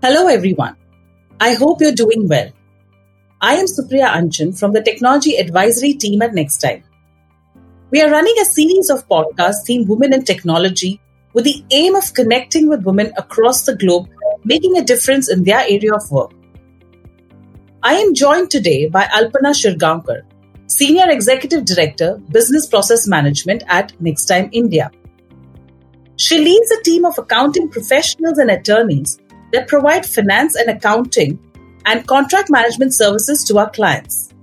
Hello, everyone. I hope you're doing well. I am Supriya Anchan from the Technology Advisory team at Nexdigm. We are running a series of podcasts themed Women in Technology with the aim of connecting with women across the globe, making a difference in their area of work. I am joined today by Alpana Shirgaonkar, Senior Executive Director, Business Process Management at Nexdigm India. She leads a team of accounting professionals and attorneys that provide finance and accounting and contract management services to our clients.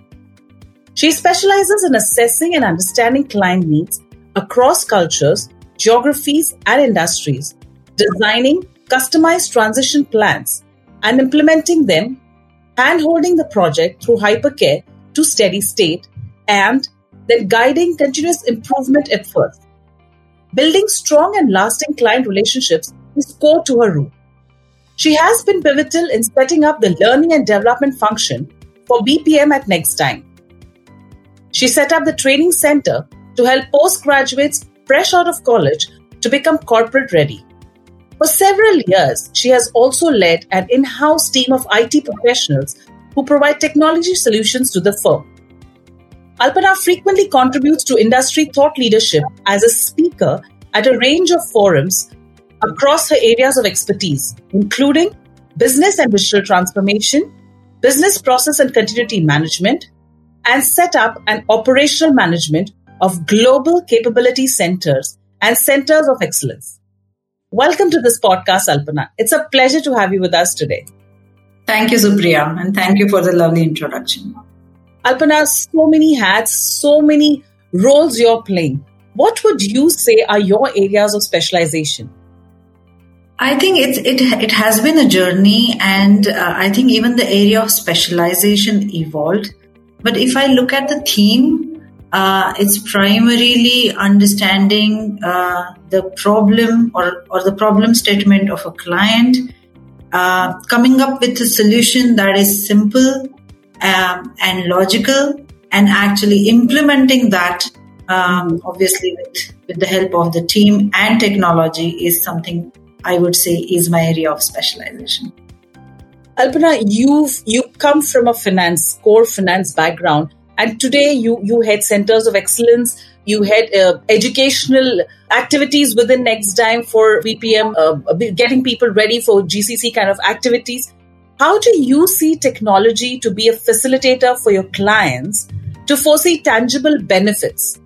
She specializes in assessing and understanding client needs across cultures, geographies, and industries, designing customized transition plans and implementing them, hand-holding the project through hypercare to steady state, and then guiding continuous improvement efforts. Building strong and lasting client relationships is core to her role. She has been pivotal in setting up the learning and development function for BPM at Nexdigm. She set up the training center to help postgraduates fresh out of college to become corporate ready. For several years, she has also led an in house team of IT professionals who provide technology solutions to the firm. Alpana frequently contributes to industry thought leadership as a speaker at a range of forums across her areas of expertise, including business and digital transformation, business process and continuity management, and set up an operational management of global capability centers and centers of excellence. Welcome to this podcast, Alpana. It's a pleasure to have you with us today. Thank you, Supriya, and thank you for the lovely introduction. Alpana, so many hats, so many roles you're playing. What would you say are your areas of specialization? I think it's it it has been a journey, and uh, I think even the area of specialization evolved. But if I look at the theme, uh, it's primarily understanding uh, the problem or or the problem statement of a client, uh, coming up with a solution that is simple um, and logical, and actually implementing that. Um, obviously, with with the help of the team and technology, is something I would say is my area of specialization. Alpana, you've you come from a finance core finance background, and today you you head centers of excellence. You head uh, educational activities within Nexdigm for BPM, uh, getting people ready for GCC kind of activities. How do you see technology to be a facilitator for your clients to foresee tangible benefits?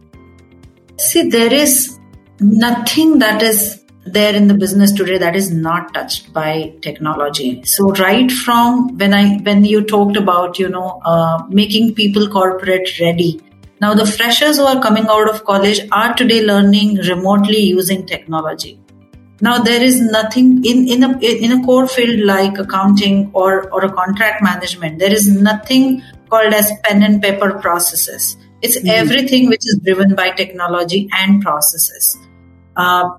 See, there is nothing that is there in the business today that is not touched by technology. So right from when i when you talked about you know uh, making people corporate ready now the freshers who are coming out of college are today learning remotely using technology. Now there is nothing in in a in a core field like accounting or or a contract management there is nothing called as pen and paper processes. It's mm-hmm. everything which is driven by technology and processes. Uh,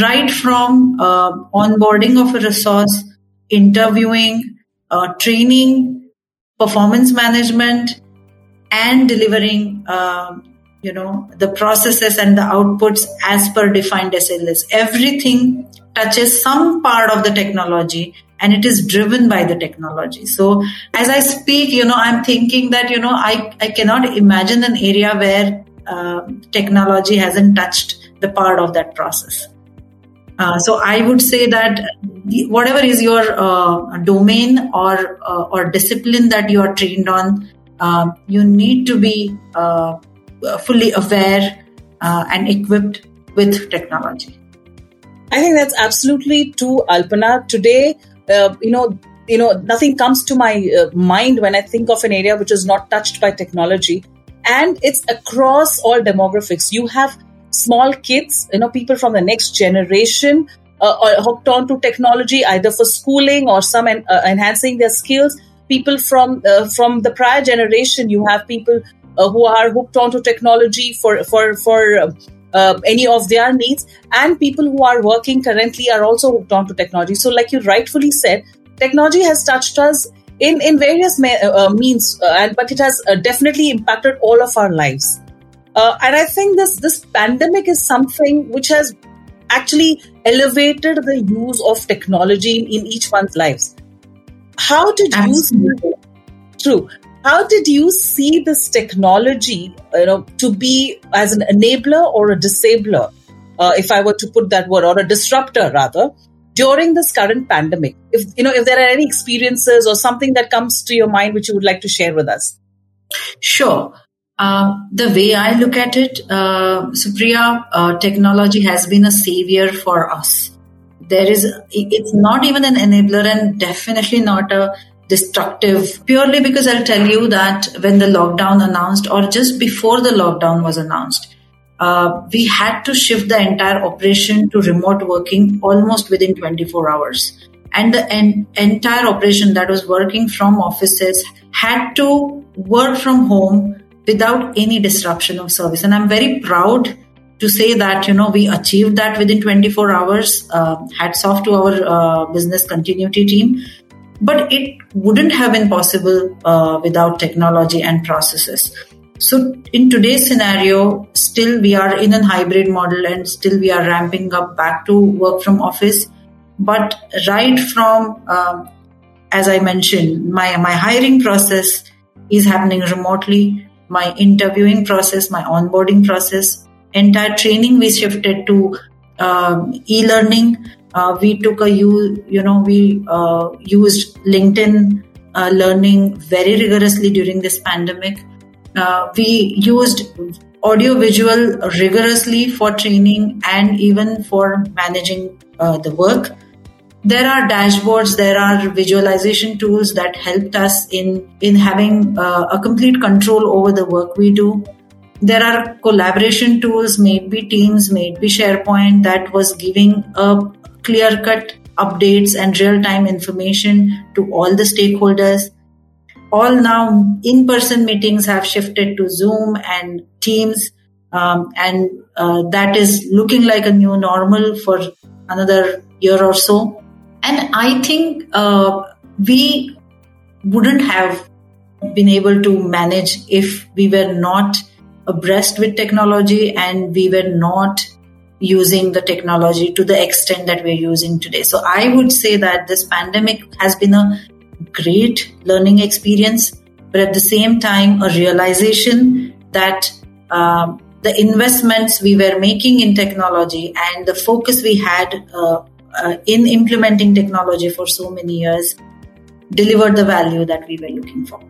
right from uh, onboarding of a resource, interviewing, uh, training, performance management, and delivering, uh, you know, the processes and the outputs as per defined SLAs. Everything touches some part of the technology and it is driven by the technology. So as I speak, you know, I'm thinking that, you know, I, I cannot imagine an area where uh, technology hasn't touched the part of that process. Uh, so I would say that whatever is your uh, domain or uh, or discipline that you are trained on, um, you need to be uh, fully aware uh, and equipped with technology. I think that's absolutely true, Alpana. Today, you know, you know, nothing comes to my mind when I think of an area which is not touched by technology, and it's across all demographics. You have small kids, you know, people from the next generation uh, are hooked on to technology either for schooling or some en- uh, enhancing their skills. People from uh, from the prior generation, you have people uh, who are hooked on to technology for for for uh, any of their needs, and people who are working currently are also hooked on to technology. So, like you rightfully said, technology has touched us in in various uh, means, and but it has definitely impacted all of our lives. Uh, and I think this this pandemic is something which has actually elevated the use of technology in, in each one's lives. How did Absolutely. you true? How did you see this technology, you know, to be as an enabler or a disabler, uh, if I were to put that word, or a disruptor rather, during this current pandemic? If you know, if there are any experiences or something that comes to your mind which you would like to share with us. Sure. Uh, the way I look at it, uh, Supriya, uh, technology has been a savior for us. There is, it's not even an enabler and definitely not a destructive purely because I'll tell you that when the lockdown announced or just before the lockdown was announced, uh, we had to shift the entire operation to remote working almost within 24 hours. And the en- entire operation that was working from offices had to work from home without any disruption of service. And I'm very proud to say that, you know, we achieved that within 24 hours. Uh, hats off to our uh, business continuity team. But it wouldn't have been possible uh, without technology and processes. So in today's scenario, still we are in a hybrid model and still we are ramping up back to work from office. But right from, um, as I mentioned, my, my hiring process is happening remotely. My interviewing process, my onboarding process, entire training we shifted to uh, e-learning. Uh, we took a you you know we uh, used LinkedIn uh, learning very rigorously during this pandemic uh, we used audio visual rigorously for training and even for managing uh, the work. There are dashboards, there are visualization tools that helped us in, in having uh, a complete control over the work we do. There are collaboration tools, maybe Teams, maybe SharePoint, that was giving a clear cut updates and real time information to all the stakeholders all now in person meetings have shifted to Zoom and Teams. Um, and uh, that is looking like a new normal for another year or so. And I think uh, we wouldn't have been able to manage if we were not abreast with technology and we were not using the technology to the extent that we're using today. So I would say that this pandemic has been a great learning experience, but at the same time, a realization that um, the investments we were making in technology and the focus we had uh, uh, in implementing technology for so many years delivered the value that we were looking for.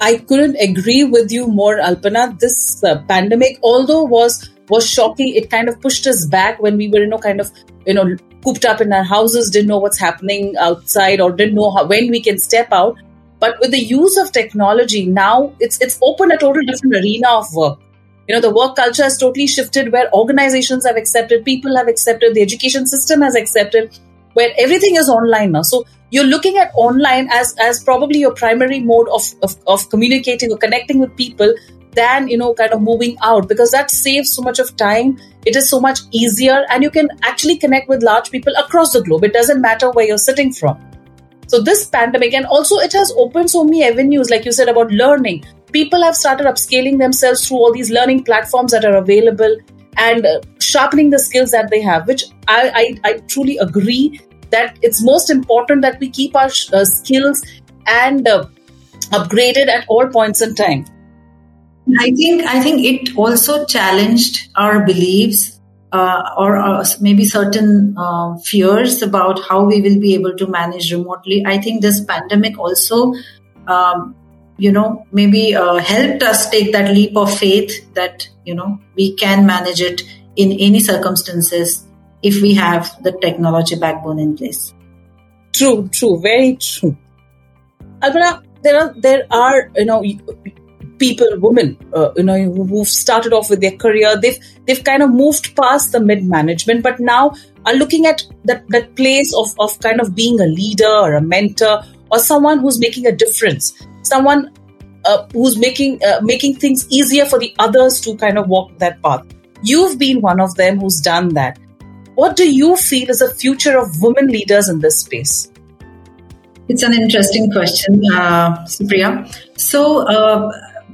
I couldn't agree with you more, Alpana. This uh, pandemic, although was was shocking, it kind of pushed us back when we were, you know, kind of, you know, cooped up in our houses, didn't know what's happening outside, or didn't know how, when we can step out. But with the use of technology, now it's it's opened a total different arena of work. You know, the work culture has totally shifted where organizations have accepted, people have accepted, the education system has accepted, where everything is online now. So you're looking at online as as probably your primary mode of, of, of communicating or connecting with people than you know kind of moving out because that saves so much of time. It is so much easier and you can actually connect with large people across the globe. It doesn't matter where you're sitting from. So this pandemic and also it has opened so many avenues like you said about learning people have started upscaling themselves through all these learning platforms that are available and uh, sharpening the skills that they have which I, I, I truly agree that it's most important that we keep our uh, skills and uh, upgraded at all points in time I think I think it also challenged our beliefs uh, or uh, maybe certain uh, fears about how we will be able to manage remotely. I think this pandemic also, um, you know, maybe uh, helped us take that leap of faith that you know we can manage it in any circumstances if we have the technology backbone in place. True, true, very true. Alpana, there are there are you know people, women, uh, you know, who've started off with their career, they've they've kind of moved past the mid management, but now are looking at that that place of of kind of being a leader or a mentor or someone who's making a difference, someone uh, who's making uh, making things easier for the others to kind of walk that path. You've been one of them who's done that. What do you feel is the future of women leaders in this space? It's an interesting question, uh, Supriya. So, uh,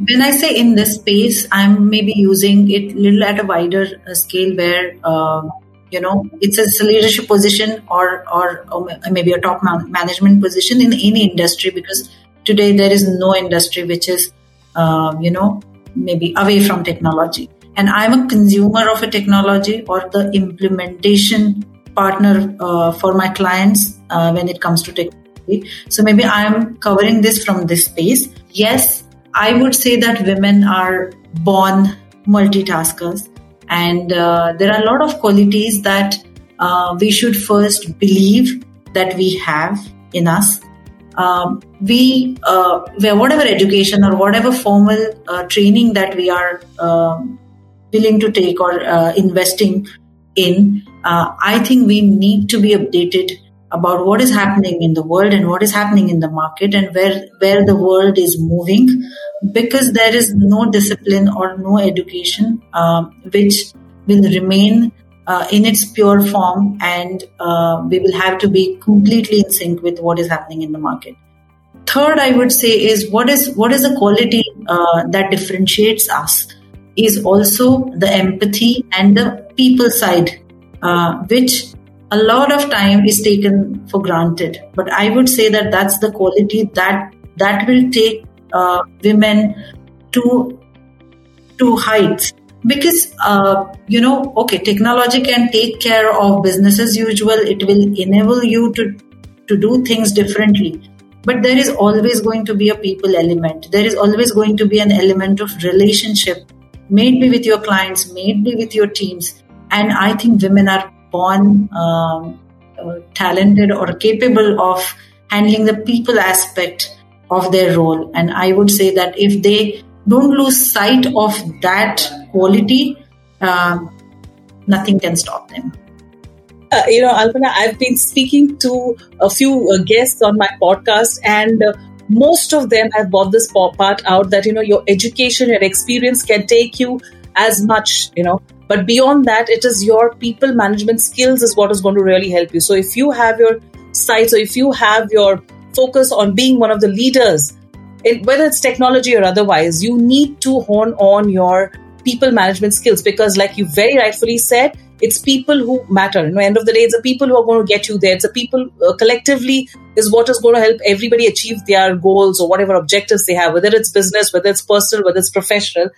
when I say in this space, I'm maybe using it little at a wider uh, scale where uh, you know it's a leadership position or or, or maybe a top management position in any industry because today there is no industry which is uh, you know maybe away from technology. And i'm a consumer of a technology or the implementation partner uh, for my clients uh, when it comes to technology. So maybe i'm covering this from this space. Yes i would say that women are born multitaskers. And uh, there are a lot of qualities that uh, we should first believe that we have in us. Um, we, uh, whatever education or whatever formal uh, training that we are um, willing to take or uh, investing in, uh, I think we need to be updated about what is happening in the world and what is happening in the market and where where the world is moving because there is no discipline or no education um, which will remain uh, in its pure form and uh, we will have to be completely in sync with what is happening in the market. Third i would say is what is what is the quality uh, that differentiates us is also the empathy and the people side uh, which a lot of time is taken for granted. But i would say that that's the quality that that will take uh, women to to heights because uh, you know okay technology can take care of business as usual. It will enable you to to do things differently. But there is always going to be a people element. There is always going to be an element of relationship maybe with your clients maybe with your teams. And i think women are born um, uh, talented or capable of handling the people aspect of their role. And I would say that if they don't lose sight of that quality, um, nothing can stop them. Uh, you know, Alpana, I've been speaking to a few uh, guests on my podcast, and uh, most of them have brought this part out that you know your education, your experience can take you as much, you know, but beyond that, it is your people management skills is what is going to really help you. So if you have your sights so if you have your focus on being one of the leaders, whether it's technology or otherwise, you need to hone on your people management skills because, like you very rightfully said, it's people who matter. You know, end of the day, it's the people who are going to get you there. It's the people uh, collectively is what is going to help everybody achieve their goals or whatever objectives they have, whether it's business, whether it's personal, whether it's professional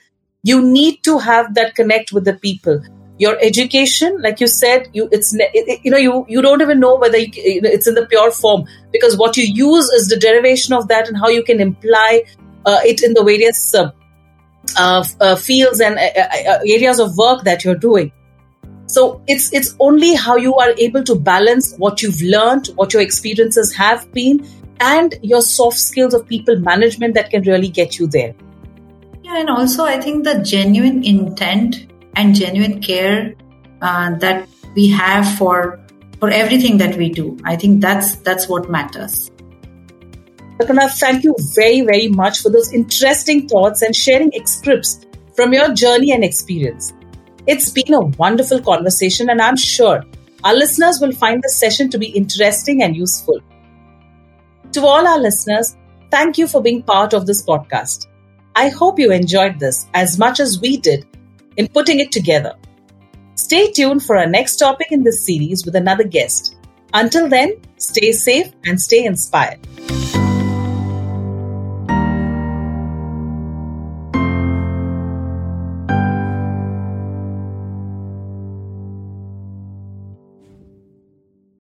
you need to have that connect with the people your education like you said you it's you know you you don't even know whether it's in the pure form because what you use is the derivation of that and how you can imply uh, it in the various uh, uh, uh fields and uh, uh, areas of work that you're doing. So it's it's only how you are able to balance what you've learned what your experiences have been and your soft skills of people management that can really get you there. Yeah, and also I think the genuine intent and genuine care uh, that we have for for everything that we do. I think that's that's what matters. Kalpana, thank you very, very much for those interesting thoughts and sharing scripts from your journey and experience. It's been a wonderful conversation, and I'm sure our listeners will find this session to be interesting and useful. To all our listeners, thank you for being part of this podcast. I hope you enjoyed this as much as we did in putting it together. Stay tuned for our next topic in this series with another guest. Until then, stay safe and stay inspired.